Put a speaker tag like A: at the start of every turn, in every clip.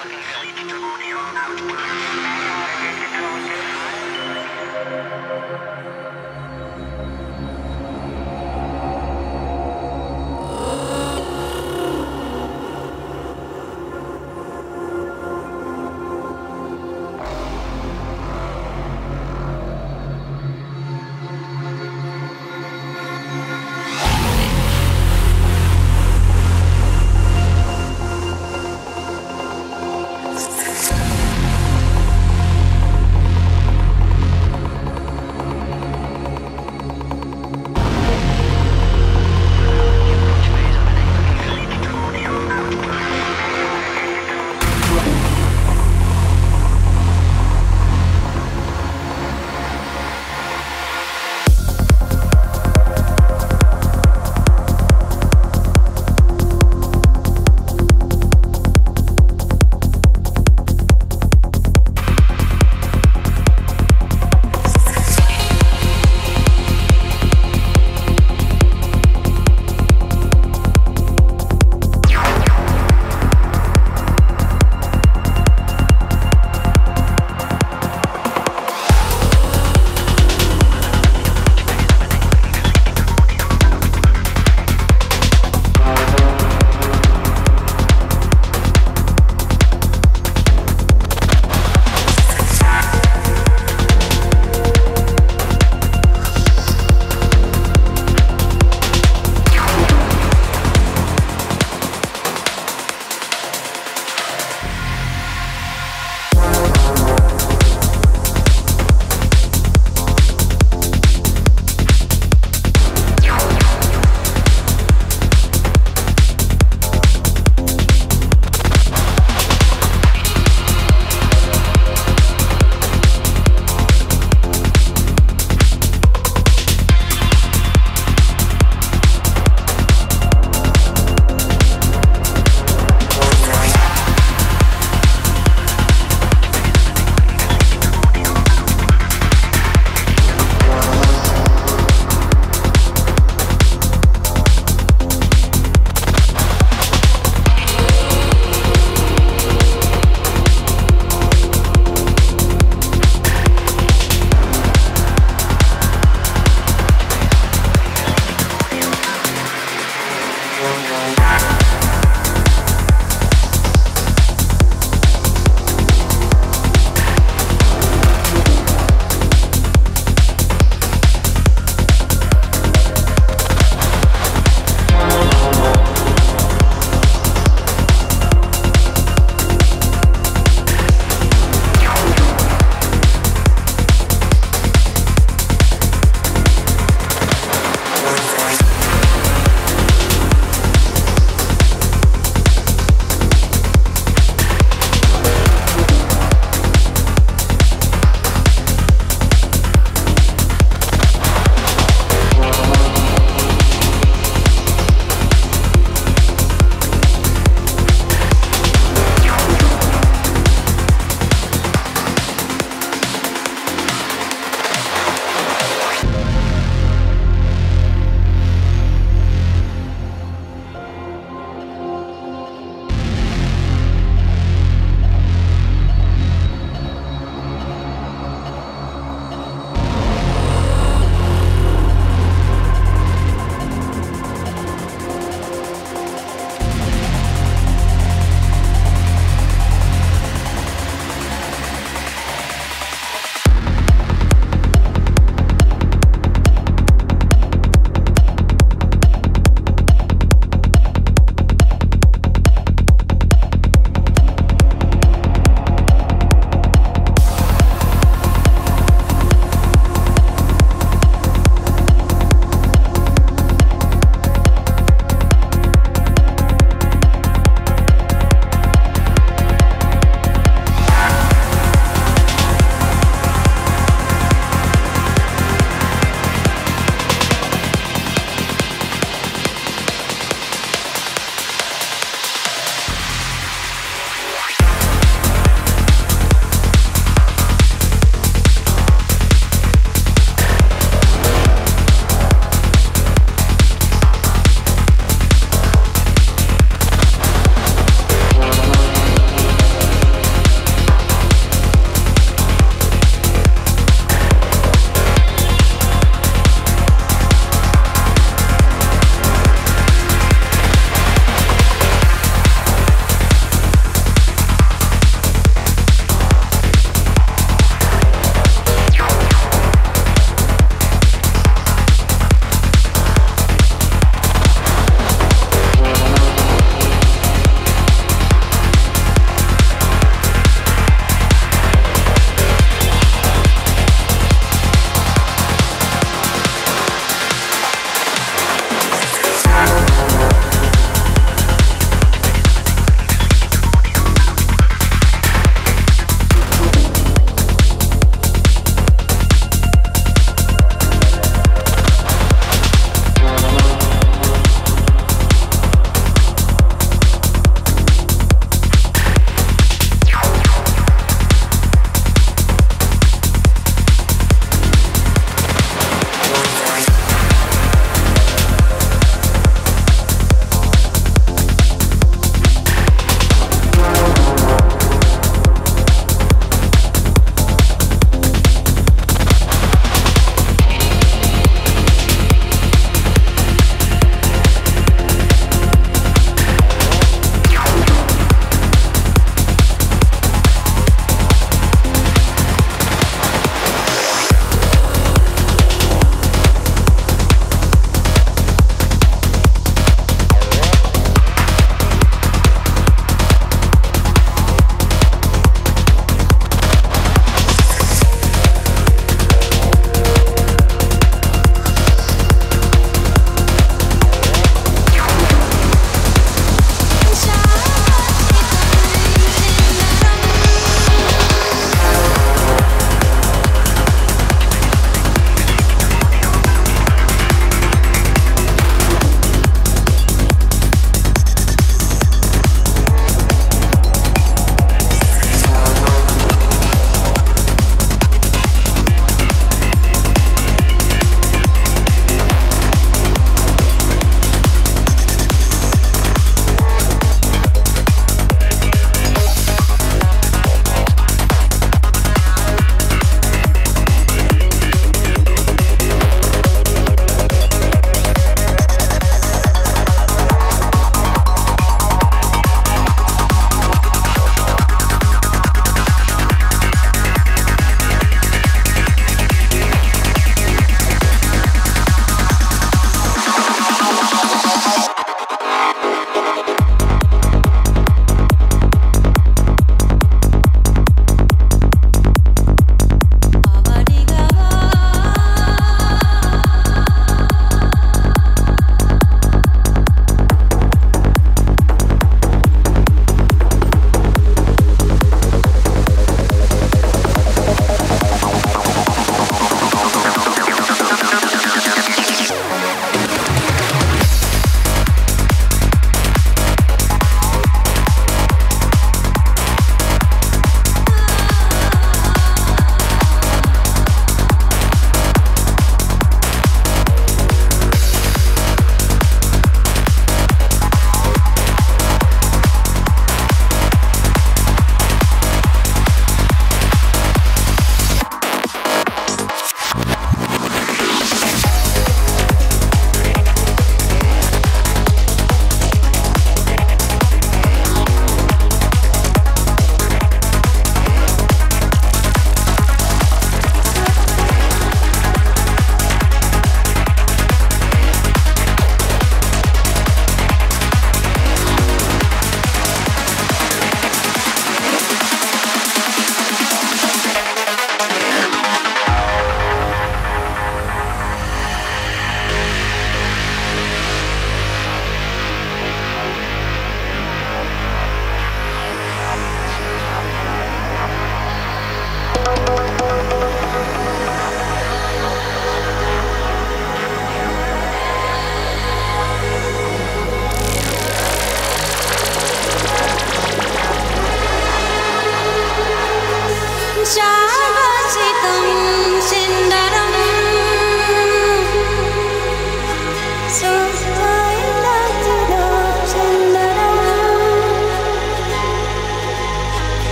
A: Thank you.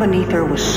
A: Beneath her was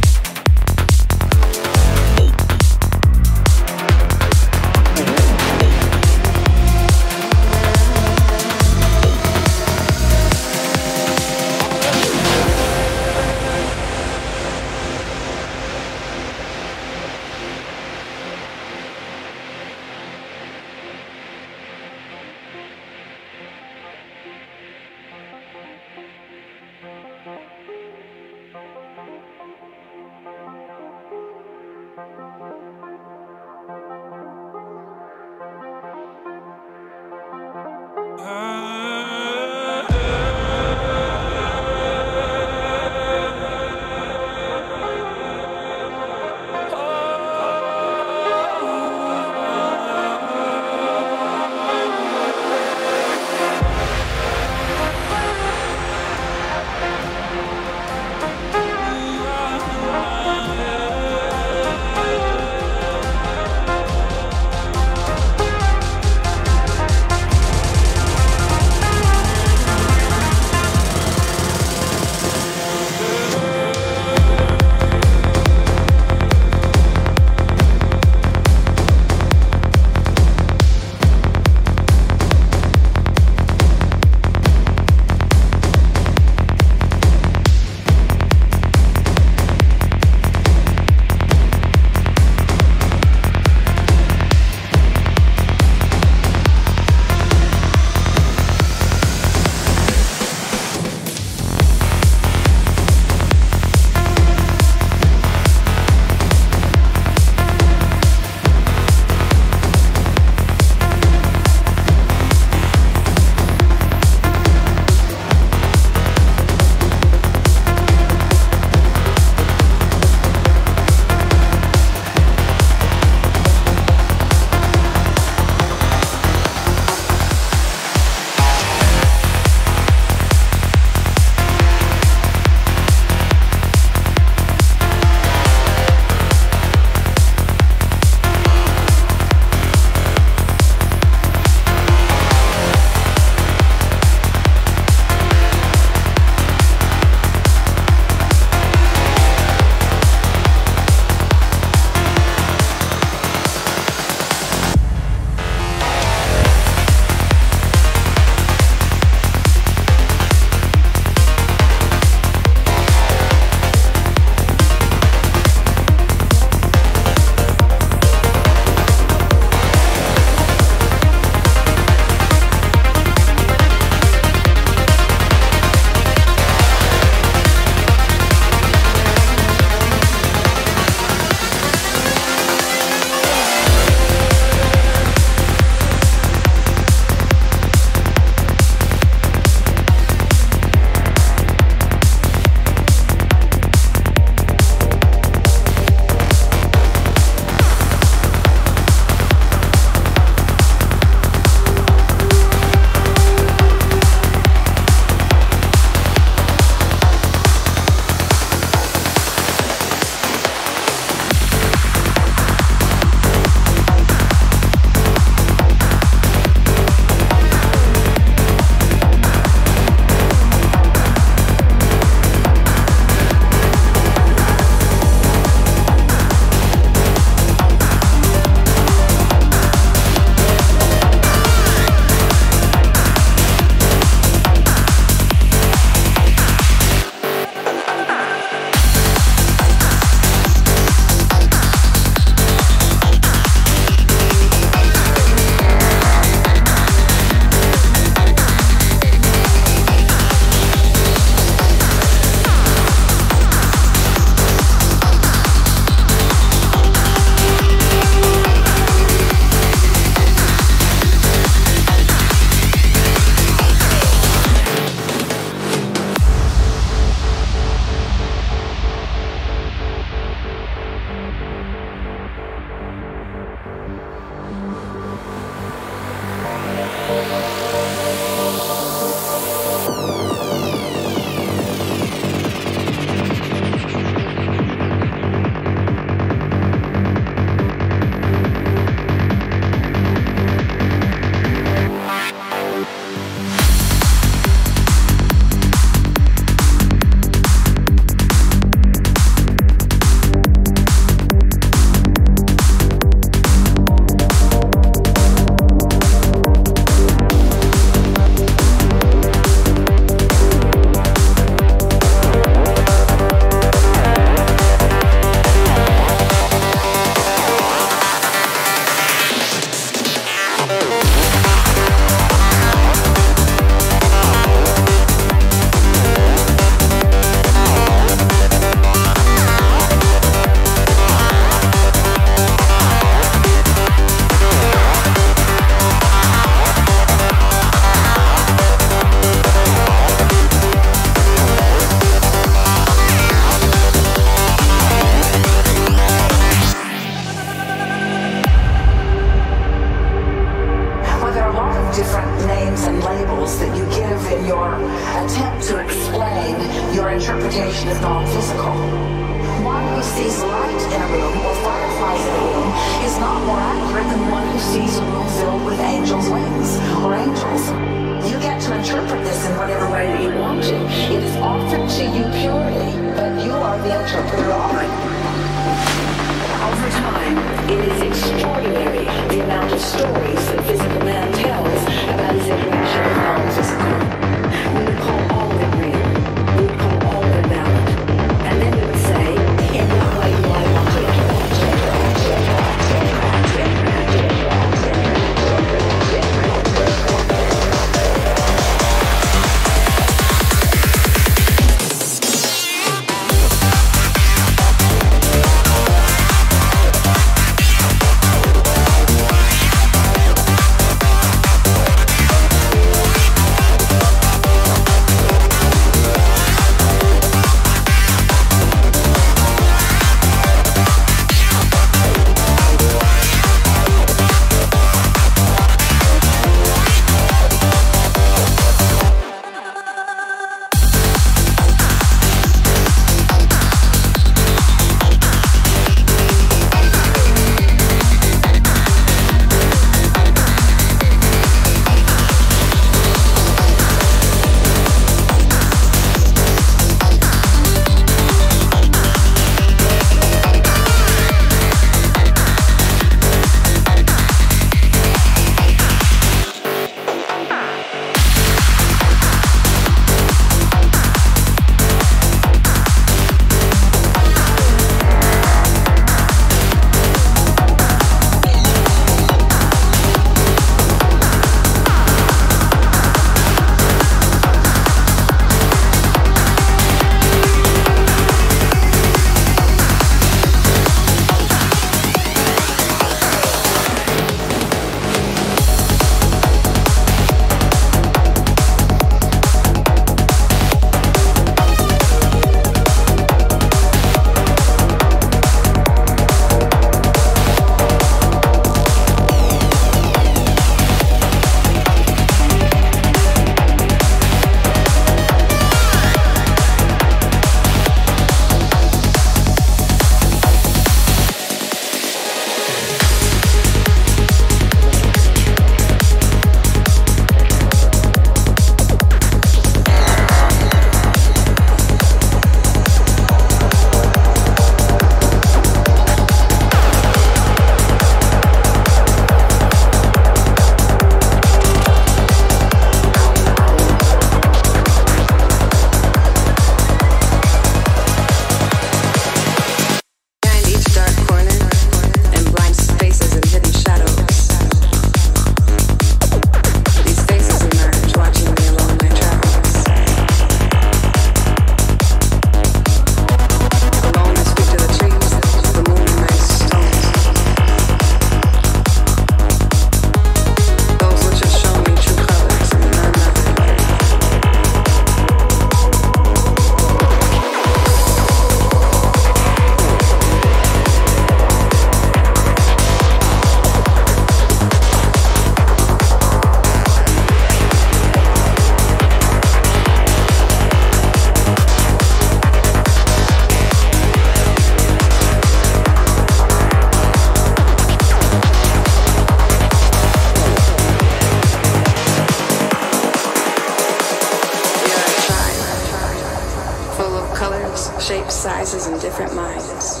B: voices and different minds.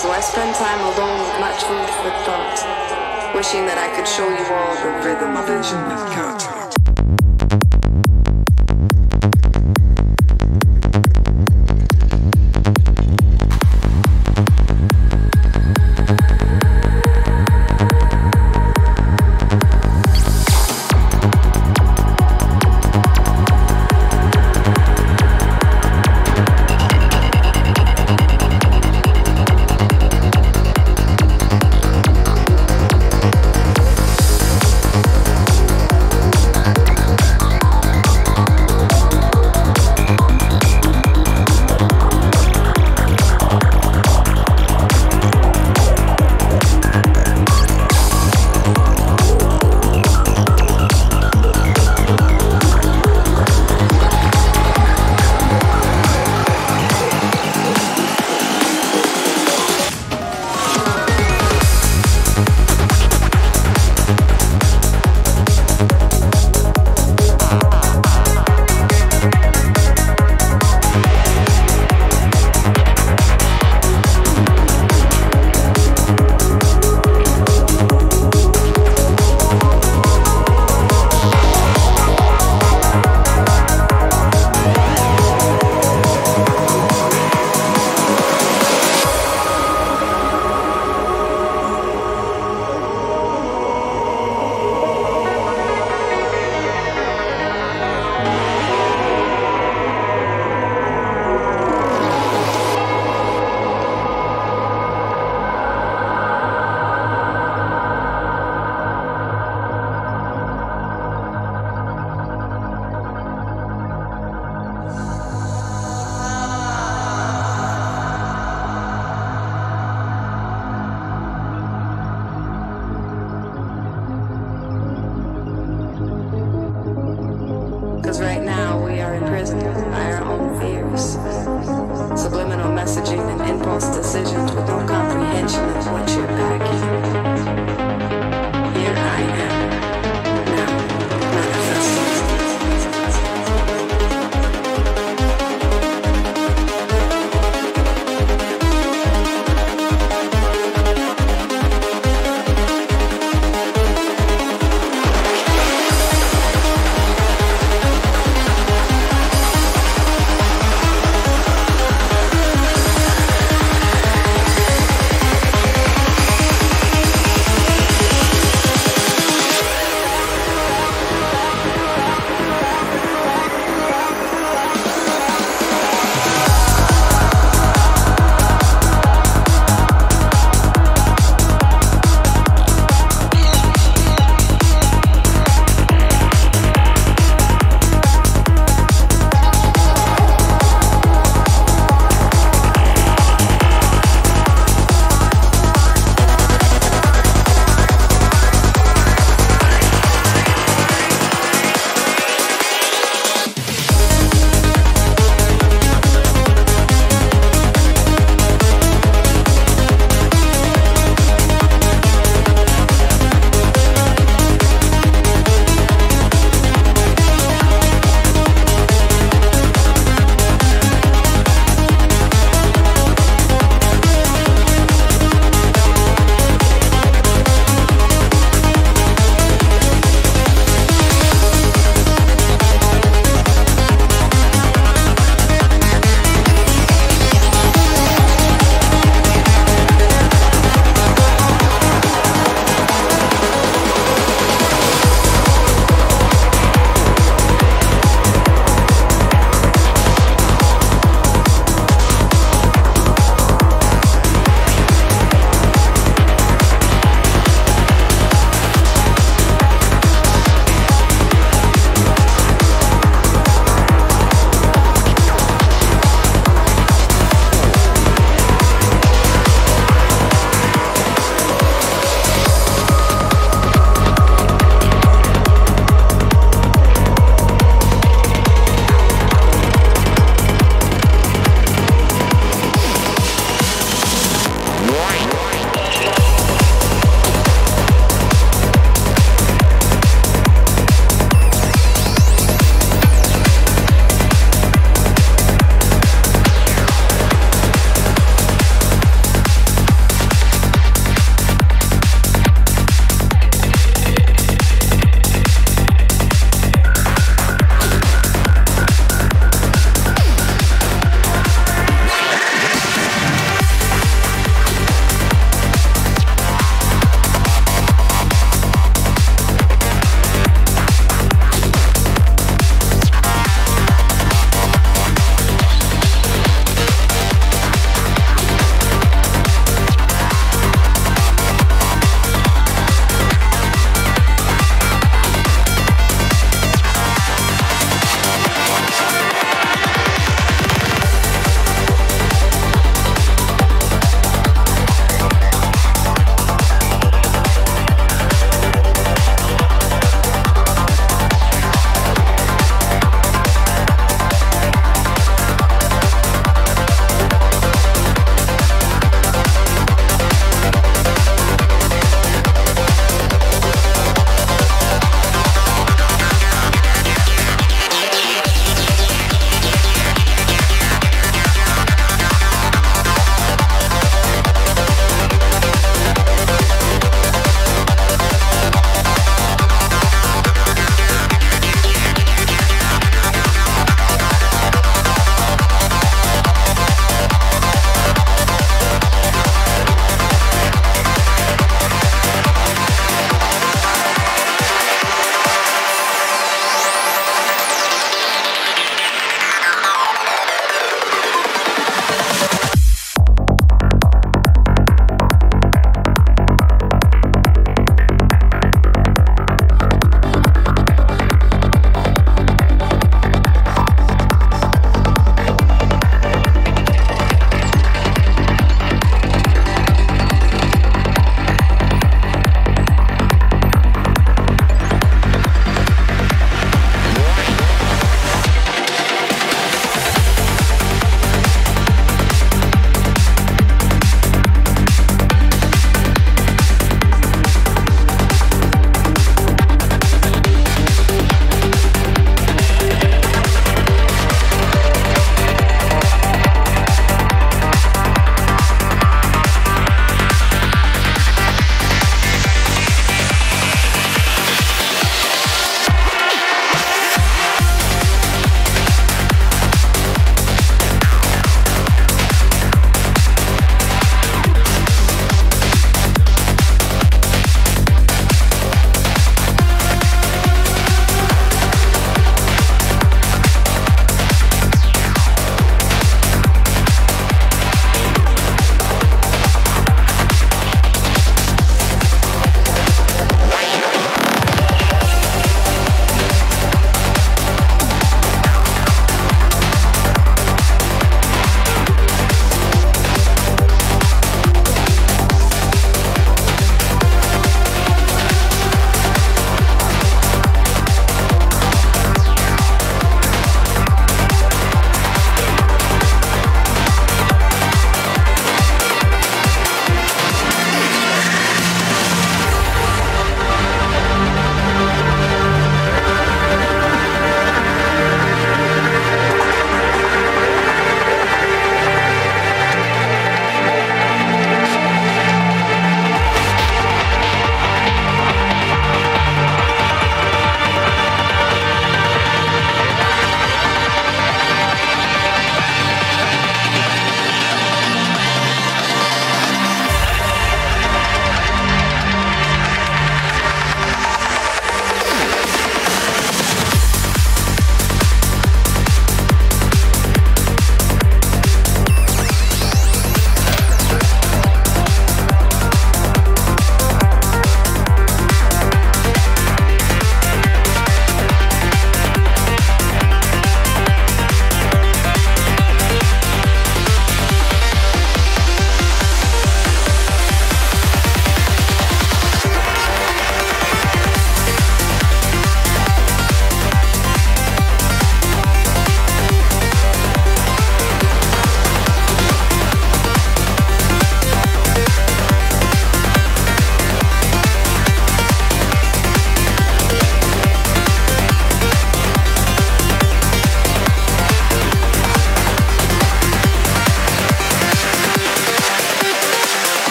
B: So I spend time alone with much food for thought, wishing that I could show you all the rhythm of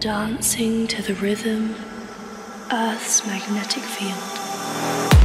B: dancing to
C: the rhythm, Earth's magnetic field.